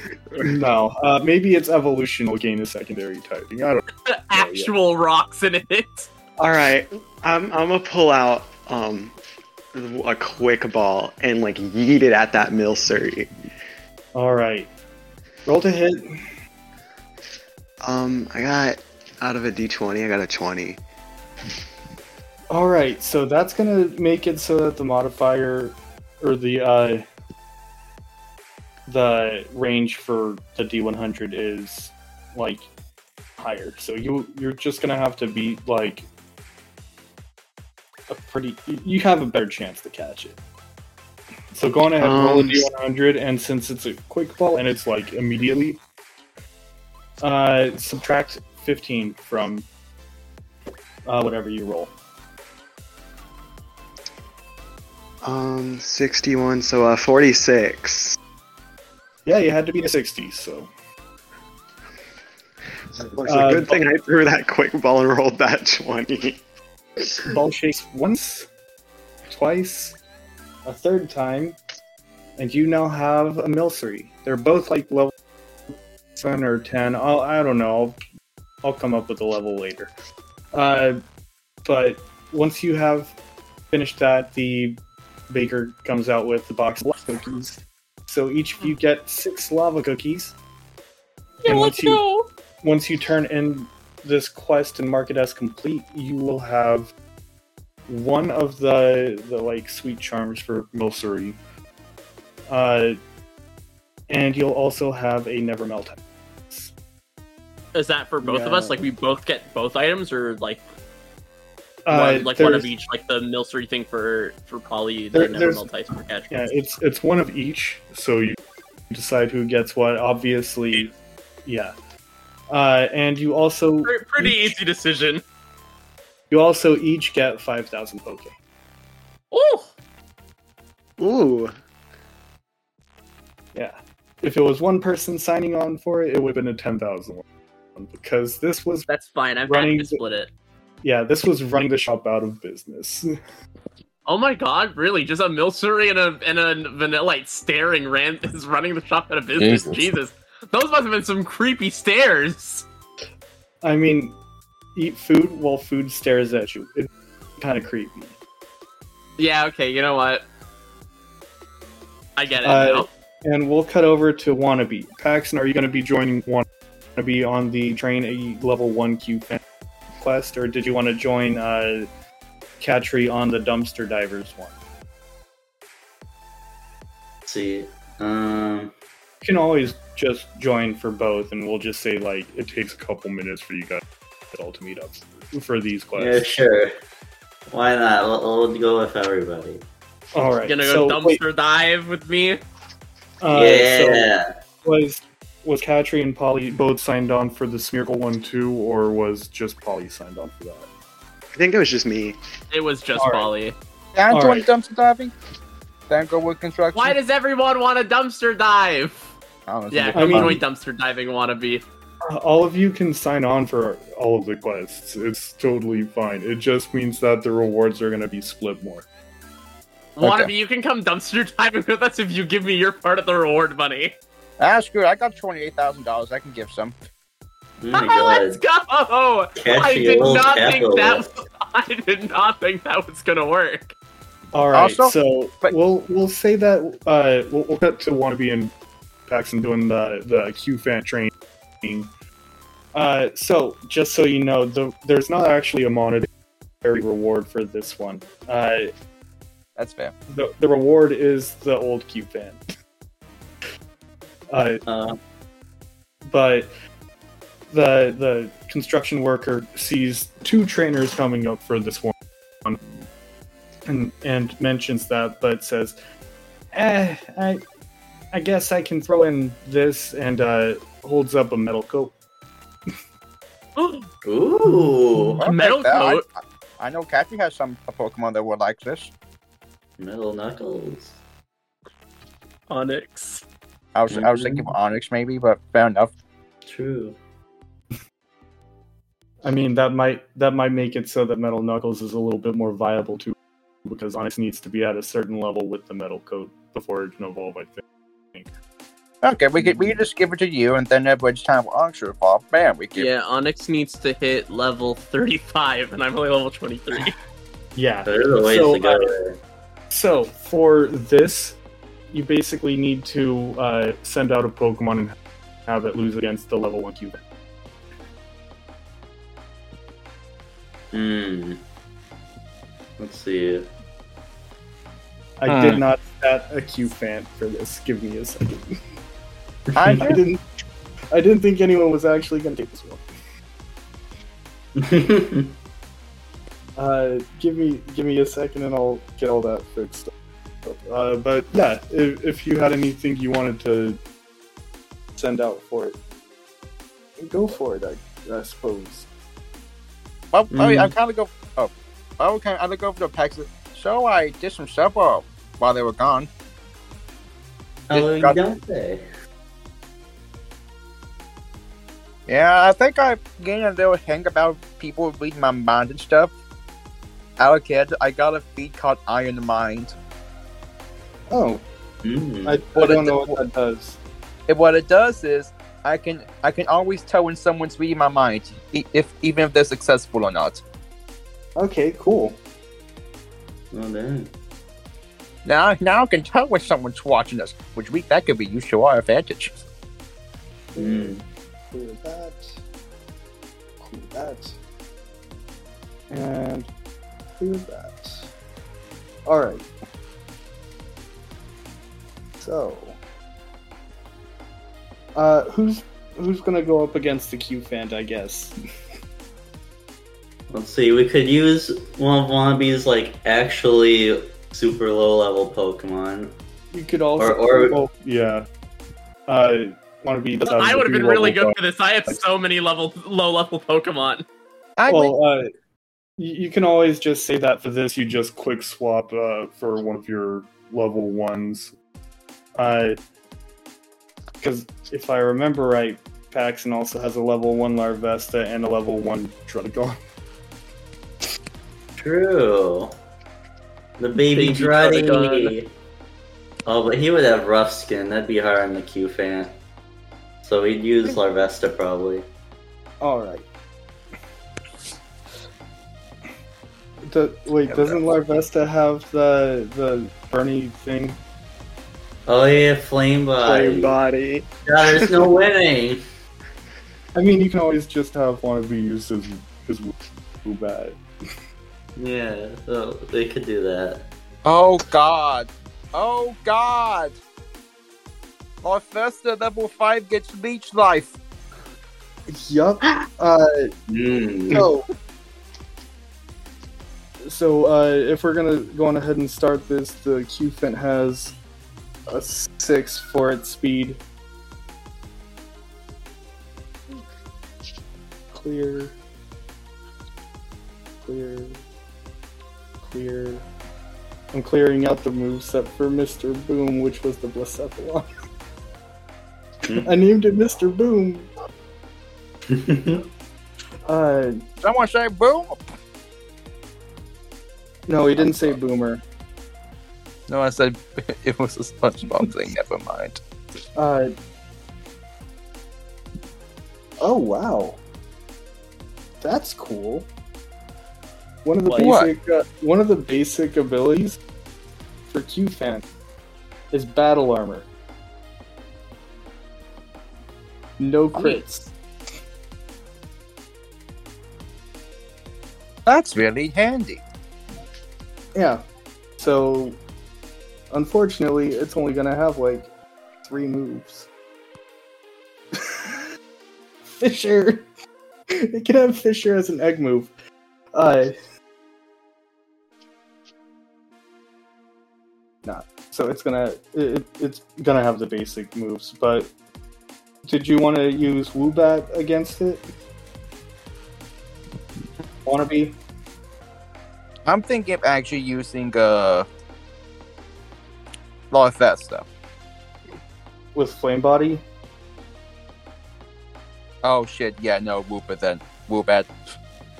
no. Uh, maybe its evolution will gain a secondary typing. I don't. Actual rocks in it. All right, I'm I'm gonna pull out um a quick ball and like yeet it at that Milcery. All right. Roll to hit. Um, I got out of a D20, I got a 20. All right, so that's gonna make it so that the modifier or the uh, the range for the D100 is like higher. So you you're just gonna have to beat like a pretty. You have a better chance to catch it. So go on ahead, and roll a Um, D100, and since it's a quick ball and it's like immediately, uh, subtract 15 from uh, whatever you roll. Um, 61, so uh, 46. Yeah, you had to be a 60, so. It's a Uh, good thing I threw that quick ball and rolled that 20. Ball shakes once, twice, a third time, and you now have a Milcery. They're both like level 7 or 10. I'll, I don't know. I'll, I'll come up with a level later. Uh, but once you have finished that, the baker comes out with the box of lava cookies. So each of you get six lava cookies. Yeah, And let's once you- go. once you turn in this quest and mark it as complete, you will have one of the the like sweet charms for Milcery. Uh, and you'll also have a never melt. Is that for both of us? Like we both get both items, or like one, like one of each? Like the Milcery thing for for Polly, There- the never there's- melt for catch. Yeah, it's it's one of each, so you decide who gets what. Obviously, yeah. Uh, and you also Pre- Pretty easy decision. you also each get five thousand poke. Oh, Ooh. Yeah. If it was one person signing on for it, it would have been a ten thousand one because this was that's fine. I'm Running happy to split it. Yeah this was running the shop out of business. Oh my god, really? Just a Milcery and a and a Vanillite staring ran is running the shop out of business. Jesus. Jesus. Those must have been some creepy stares. I mean, eat food while food stares at you. It's kind of creepy. Yeah, okay, you know what? I get it Uh. And we'll cut over to Wannabe. Paxton, are you going to be joining Wannabe on the train a level one Cufant quest, or did you want to join uh, Katri on the dumpster divers one? Let's see. Um, You can always just join for both, and we'll just say like it takes a couple minutes for you guys all to meet up for these quests. yeah, sure. Why not? We'll, we'll go with everybody. All right. Gonna go so, wait, dumpster dive with me? uh, yeah. So was was Katri and Polly both signed on for the Smeargle one too, or was just Polly signed on for that? I think it was just me. It was just All right. Polly. Down All to right. dumpster diving. Then go with construction. Why does everyone want a dumpster dive? I don't know, Yeah, I come mean- join dumpster diving wannabe. Uh, All of you can sign on for all of the quests. It's totally fine. It just means that the rewards are going to be split more. Wannabe, you can come dumpster diving with us if you give me your part of the reward money. Ah, screw it. I got twenty-eight thousand dollars. I can give some. Oh my. Let's go! I did old not think that. Was, I did not think that was gonna work. All right, Also- so but- we'll we'll say that uh, we'll, we'll cut to Wannabe in Pax and Paxton doing the the Cufant training. Uh, so just so you know, the, there's not actually a monetary reward for this one. Uh, That's fair. the the reward is the old Cufant. Uh, Uh, but the the construction worker sees two trainers coming up for this one and and mentions that but says eh i i guess i can throw in this and uh holds up a metal coat ooh. I'll metal take coat? I, I know Kathy has some a Pokemon that would like this. Metal Knuckles. Onix. I was I was thinking of Onix maybe, but fair enough. True. i mean that might that might make it so that metal knuckles is a little bit more viable too because onix needs to be at a certain level with the metal coat before it can evolve i think Okay, we could we could just give it to you, and then every time Onix will evolve, bam, we can. Yeah, Onix needs to hit level 35, and I'm only level 23. yeah There's a ways So, to go uh. So for this, you basically need to uh, send out a Pokemon and have it lose against the level one Cube. Hmm. Let's see. I Hmm. did not set a Cufant for this. Give me a second. I I didn't. I didn't think anyone was actually going to take this one. Uh, give me give me a second and I'll get all that fixed. Up. Uh, but yeah, if, if you had anything you wanted to send out for it, go for it. I, I suppose. well, I, mean, I Mm. kind of go. Oh, oh, kind of go for the packs. So I did some stuff while they were gone. Oh, got- Dante. Yeah, I think I gained a little hang about people reading my mind and stuff. Out of kid, I got a feed called Iron Mind. Oh, Hmm. I, I What don't it- know what that does. And what it does is, I can I can always tell when someone's reading my mind, if even if they're successful or not. Okay, cool. Oh, damn. Now now I can tell when someone's watching us, which we that could be used to our advantage. Hmm. Clear that. Clear that. And clear that. Alright. So. Uh, who's who's gonna go up against the Cufant, I guess? Let's see. We could use one of Wannabe's like actually super low level Pokemon. You could also Or- or- well, yeah. Uh wanna be I would have been really good for this. I have so many level low level Pokemon. I Well, uh, you, you can always just say that for this. You just quick swap uh, for one of your level ones. Uh, because if I remember right, Paxton also has a level one Larvesta and a level one Druddigon. True. The baby, Baby Druddy. Oh, but he would have rough skin. That'd be hard on the Cufant. So he'd use Larvesta probably. All right. Do, wait, doesn't Larvesta have the the Bernie thing? Oh yeah, Flame Body. Flame body. God, there's no winning. I mean, you can always just have one of these as as bad. Yeah, so they could do that. Oh God! Oh God! Our first level five gets beach life. Yup. Uh, Mm. so, so uh, if we're gonna go on ahead and start this, the Cufant has a six for its speed. Clear. Clear. Clear. I'm clearing out the moveset for Mr. Boom, which was the Blacephalon. I named it Mr. Boom. Uh, Someone say boom. no, he didn't say Boomer. No, I said it was a SpongeBob thing. Never mind. Uh, oh wow, that's cool. One of the basic uh, one of the basic abilities for Cufant is battle armor. No crits. That's really handy. Yeah. So, unfortunately, it's only gonna have like three moves. Fissure. It can have Fissure as an egg move. Uh. Nah. So it's gonna it, it's gonna have the basic moves, but did you want to use Woobat against it? Wannabe? I'm thinking of actually using uh, Larvesta. with Flame Body? Oh shit! Yeah, no Whoop it then. Woobat.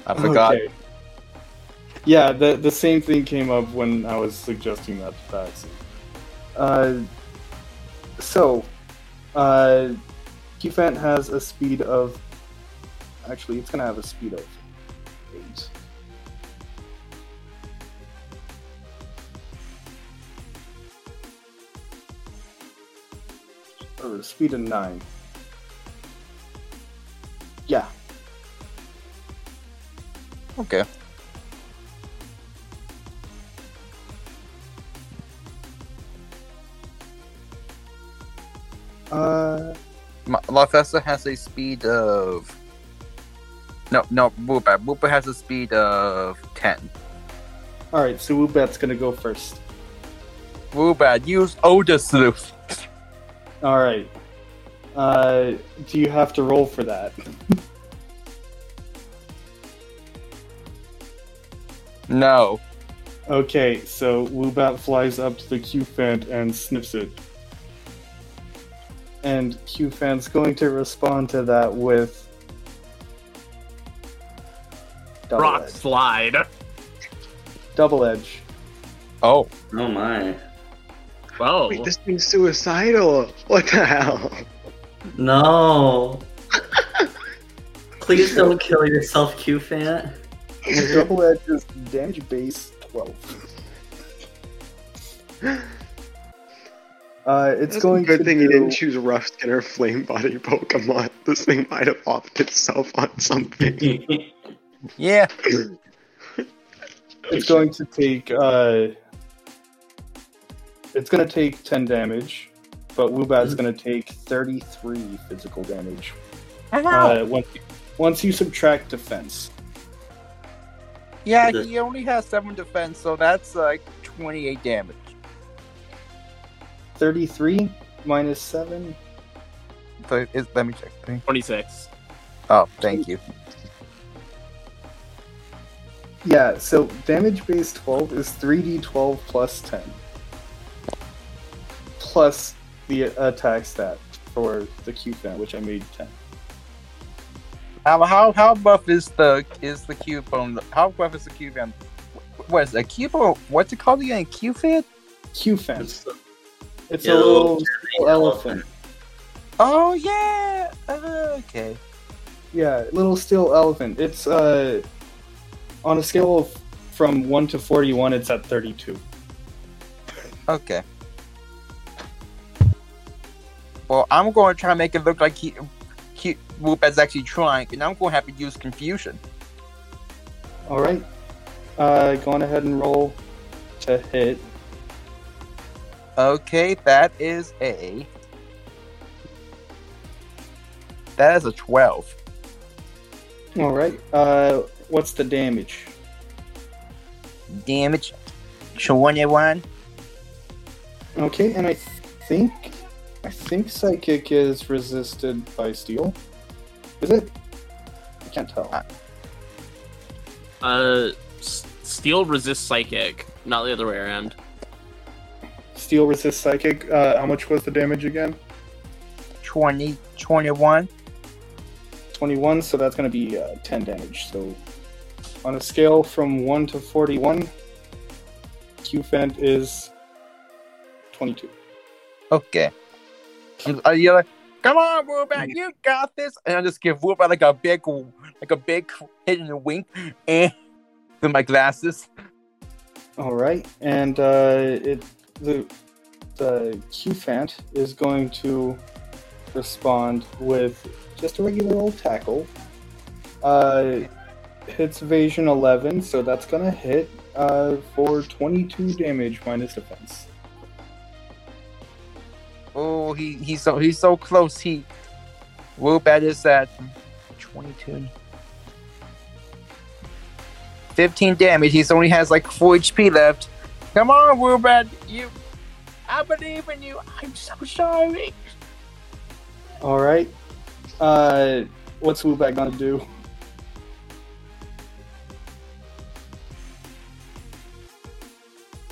I forgot. Okay. Yeah, the the same thing came up when I was suggesting that to Patsy. Uh, so, uh, Cufant has a speed of. Actually, it's gonna have a speed of eight. Or speed of nine. Yeah. Okay. Uh, Larvesta has a speed of. No, no, Woopa. Woopa has a speed of 10. all right. So Woobat's gonna go first. Woopa, use Odor Sleuth. All right. Uh, do you have to roll for that? No. Okay, so Woobat flies up to the Cufant and sniffs it. And Cufant's going to respond to that with... Double Rock edge. slide. Double edge. Oh. Oh my. Whoa. Wait, this thing's suicidal. What the hell? No. Please don't kill yourself, Cufant. Double edge is damage base 12. Uh, it's That's going a good to thing do... you didn't choose Rough Skin or Flame Body Pokemon. This thing might have offed itself on something. Yeah. It's going to take uh it's gonna take ten damage, but Woobat's gonna take thirty-three physical damage. Uh, once, once you subtract defense. Yeah, he only has 7 defense, so that's like 28 damage. Thirty-three minus seven. So is, let me check. 26. Oh, thank you. Yeah, so damage base twelve is three D twelve plus ten. Plus the attack stat for the Cufant, which I made ten. How how how buff is the is the cube on how buff is the cube fan? what is it, a cube or what's it called again? Cufant? Q fan. It's Yeah, a little little little elephant. Oh yeah. Uh, okay. Yeah, little steel elephant. It's uh on a scale of from one to forty-one, it's at thirty-two. Okay. Well, I'm going to try to make it look like he, he Whoop is actually trying, and I'm going to have to use confusion. All right. Uh, go on ahead and roll to hit. Okay, that is a. That is a 12. All right. Uh, what's the damage? Damage 21. Okay, and I think I think psychic is resisted by steel. Is it? I can't tell. Uh, Uh, s- steel resists psychic, not the other way around. Steel resists psychic. Uh, how much was the damage again? 20, 21. 21, so that's going to be uh, 10 damage. So on a scale from 1 to 41, Cufant is 22. Okay. I'm, I yell, come on, Woobat, you got this. And I just give Woobat like a big, like a big hit in the wink, and with my glasses. All right, and uh, it the the Cufant is going to respond with just a regular old tackle. Uh, hits evasion 11, so that's gonna hit uh, for 22 damage minus defense. Oh, he he's so he's so close. He Woobat is at 22. 15 damage. He only has like 4 HP left. Come on, Woobat. You I believe in you. I'm so sorry. All right, uh, what's Woobat gonna do?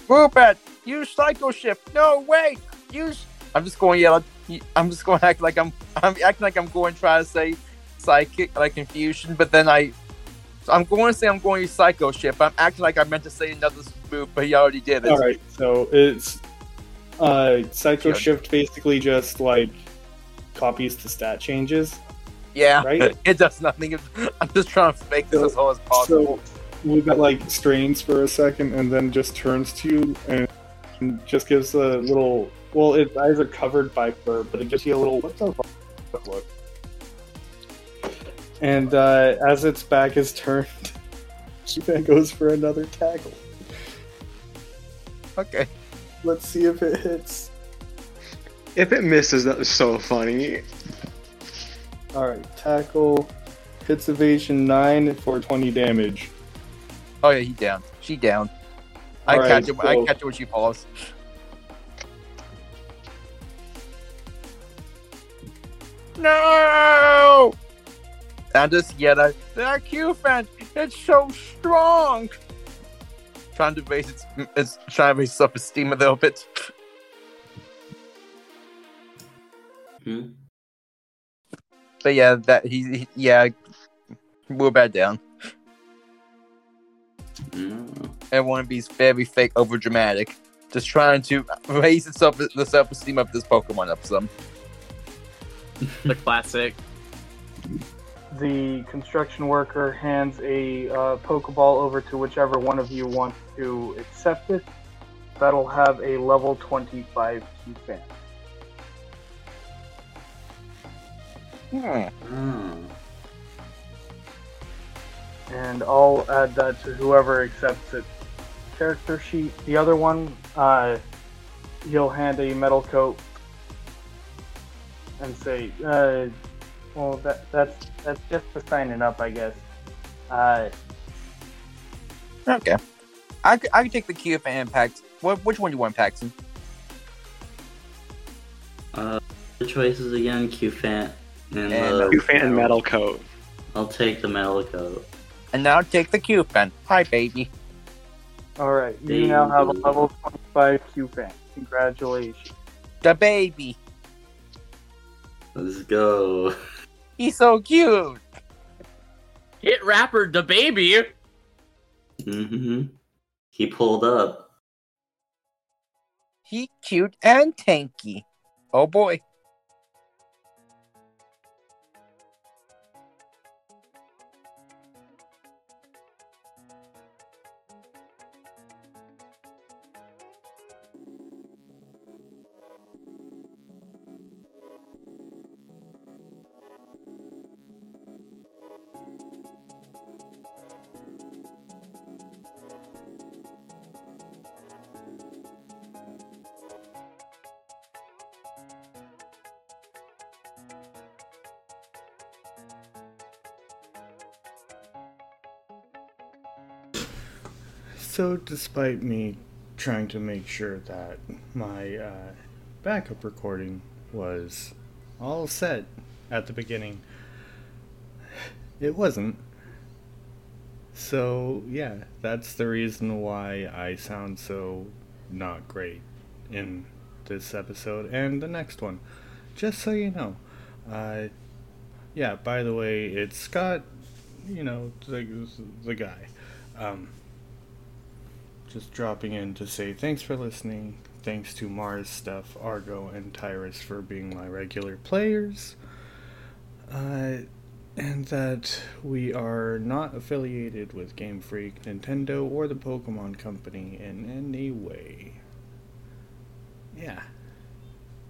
Woobat, use Psycho Shift. No, wait. Use. I'm just going to yell. I'm just going to act like I'm. I'm acting like I'm going to try to say psychic, like confusion, but then I. I'm going to say I'm going to use Psycho Shift. I'm acting like I meant to say another move, but he already did it. All right, so it's uh, Psycho Good. Shift basically just like copies the stat changes, Yeah, right? it does nothing. I'm just trying to make this So- as whole as possible. So we got like strains for a second and then just turns to you and just gives a little. Well, its eyes are covered by fur, but it gives you a little what the fuck look. And uh, as its back is turned, Cufant goes for another tackle. Okay. Let's see if it hits. If it misses, that was so funny. All right, tackle hits evasion nine for twenty damage. Oh yeah, he down. She down. I Alright, catch it. I catch it when she falls. No! And just yet I that Cufant, it's so strong. Trying to raise its, it's trying to raise self esteem a little bit. Hmm? But yeah, that he, he yeah, we're back down. Mm. Everyone to be very fake, over dramatic, just trying to raise itself the self esteem of this Pokemon up some. The classic. The construction worker hands a uh, Pokeball over to whichever one of you wants to accept it. That'll have a level 25 key fan. Hmm. Oh. and I'll add that to whoever accepts it. Character sheet. The other one, uh, he'll hand a metal coat and say, uh, "Well, that that's that's just for signing up, I guess." Uh, Okay. I can take the Cufant impact. What, which one do you want, Paxton? Uh, the choices again, Cufant and, And, the. uh, Cufant and Metal Coat. I'll take the metal coat. And now take the Cufant. Hi, baby. all right, you now have a level 25 Cufant. Congratulations. The baby. Let's go. He's so cute. Hit rapper the baby. Mm-hmm. He pulled up. He cute and tanky. Oh boy. Despite me trying to make sure that my uh, backup recording was all set at the beginning, it wasn't. So, yeah, that's the reason why I sound so not great in this episode and the next one. Just so you know. Uh, yeah, by the way, it's Scott, you know, the, the guy. Um, just dropping in to say thanks for listening. Thanks to Mars Stuff, Argo, and Tyrus for being my regular players. Uh, and that we are not affiliated with Game Freak, Nintendo, or the Pokemon Company in any way. Yeah.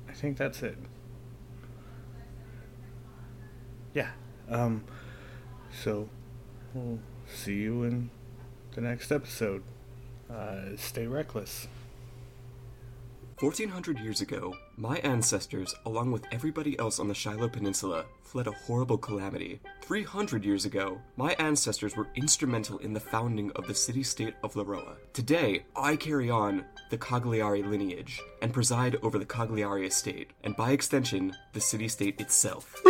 I think that's it. Yeah. Um, so, we'll see you in the next episode. Uh, stay reckless. 1400 years ago, my ancestors, along with everybody else on the Shiloh Peninsula, fled a horrible calamity. 300 years ago, my ancestors were instrumental in the founding of the city state of Laroa. Today, I carry on the Cagliari lineage and preside over the Cagliari estate, and by extension, the city state itself.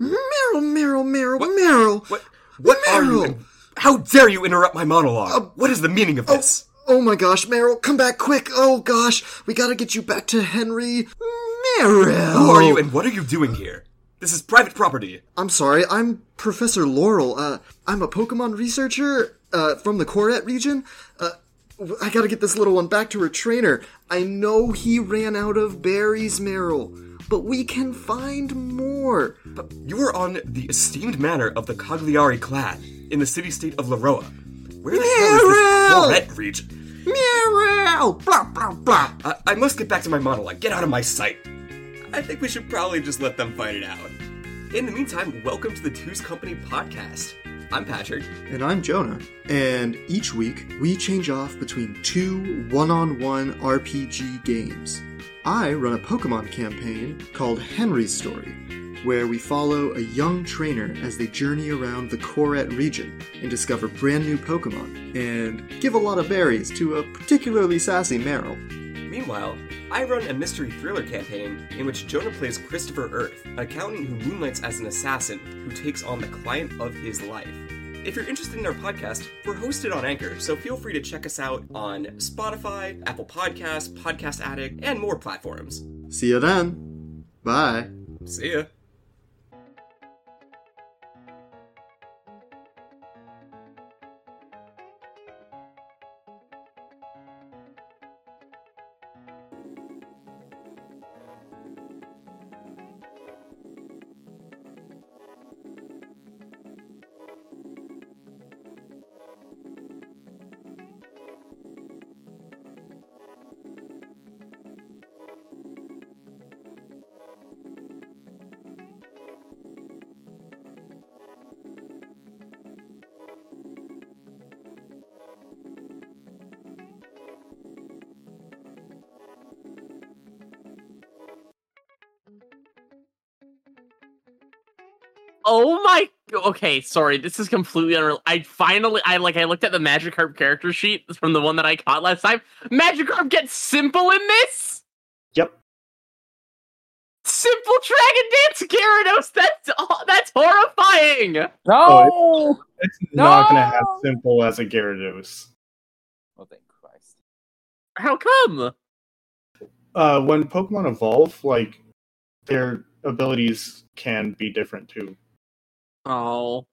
Meryl, Meryl, Meryl, Meryl. What? What are you? How dare you interrupt my monologue? what is the meaning of this? Oh my gosh, Meryl, come back quick. Oh gosh, we gotta get you back to Henry. Meryl. Who are you and what are you doing here? This is private property. I'm sorry, I'm Professor Laurel. Uh, I'm a Pokemon researcher, uh, from the Koret region. Uh, I gotta get this little one back to her trainer. I know he ran out of berries, Meryl, but we can find more. But you are on the esteemed manor of the Cagliari clan in the city-state of Laroa. Where the hell is this region? Meryl! Blah, blah, blah. I, I must get back to my monologue. Get out of my sight. I think we should probably just let them fight it out. In the meantime, welcome to the Two's Company podcast. I'm Patrick. And I'm Jonah. And each week, we change off between two one on one RPG games. I run a Pokemon campaign called Henry's Story, where we follow a young trainer as they journey around the Koret region and discover brand new Pokemon, and give a lot of berries to a particularly sassy Meryl. Meanwhile, I run a mystery thriller campaign in which Jonah plays Christopher Earth, an accountant who moonlights as an assassin who takes on the client of his life. If you're interested in our podcast, we're hosted on Anchor, so feel free to check us out on Spotify, Apple Podcasts, Podcast Addict, and more platforms. See you then. Bye. See ya. Oh my. Okay, sorry. This is completely unreal. I finally, I like, I looked at the Magikarp character sheet from the one that I caught last time. Magikarp gets simple in this. Yep. Simple Dragon Dance Gyarados. That's oh, that's horrifying. No. It's not gonna have simple as a Gyarados. Oh, thank Christ. How come? Uh, when Pokemon evolve, like their abilities can be different too. Oh,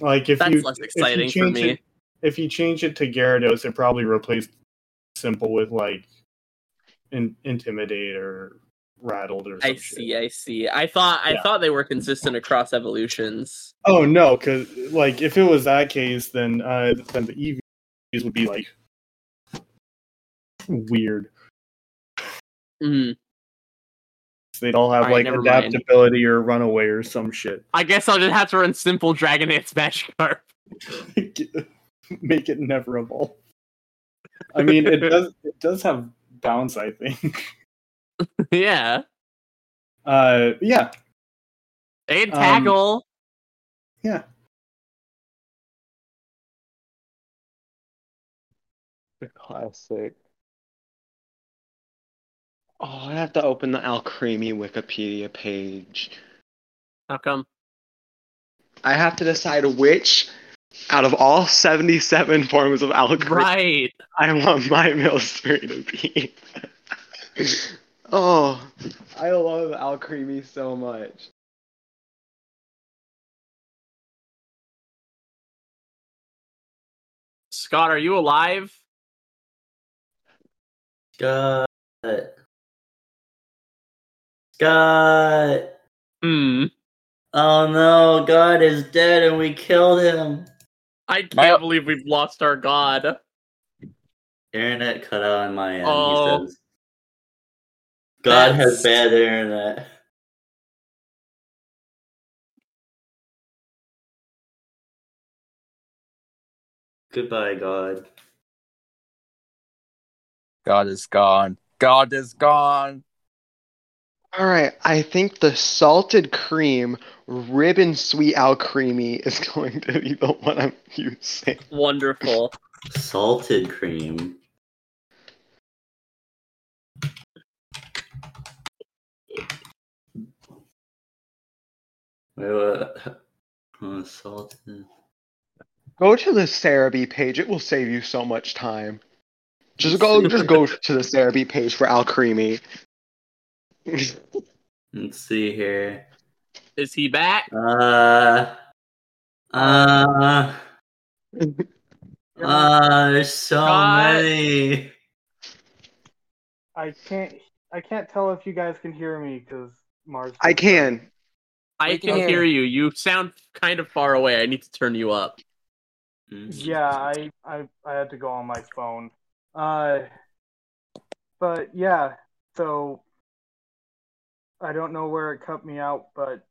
Like if that's you less if you for change me. It, if you change it to Gyarados, it probably replaced simple with like in, intimidate or rattled or. I shit. see. I see. I thought. I Yeah. thought they were consistent across evolutions. Oh no, because like if it was that case, then uh, then the EVs would be like weird. Mm. They'd all have Alright, like never mind. adaptability or runaway or some shit. I guess I'll just have to run simple Dragon Dance Magikarp. Make it never evolve. I mean, it does. It does have bounce. I think. yeah. Uh, yeah, And Um, tackle. yeah. The classic. Oh, I have to open the Alcremie Wikipedia page. How come? I have to decide which, out of all 77 forms of Alcremie, Right. I want my Milcery to be. oh, I love Alcremie so much. Scott, are you alive? Scott. Scott. Hmm. Oh no, God is dead and we killed him. I can't My- believe we've lost our god. Internet cut out on my end. Oh. he says. God That's- has bad internet. Goodbye, God. God is gone. God is gone. All right, I think the salted cream ribbon sweet Alcremie is going to be the one I'm using. Wonderful. Salted cream. Wait, what? Oh, salted. Go to the Serebii page; it will save you so much time. Just go, just go to the Serebii page for Alcremie. Let's see here. Is he back? Uh, uh, uh, there's so God. many. I can't. I can't tell if you guys can hear me because Mars. I can. I can can hear hear you. You sound kind of far away. I need to turn you up. Yeah, I, I I had to go on my phone. Uh, but yeah, so I don't know where it cut me out, but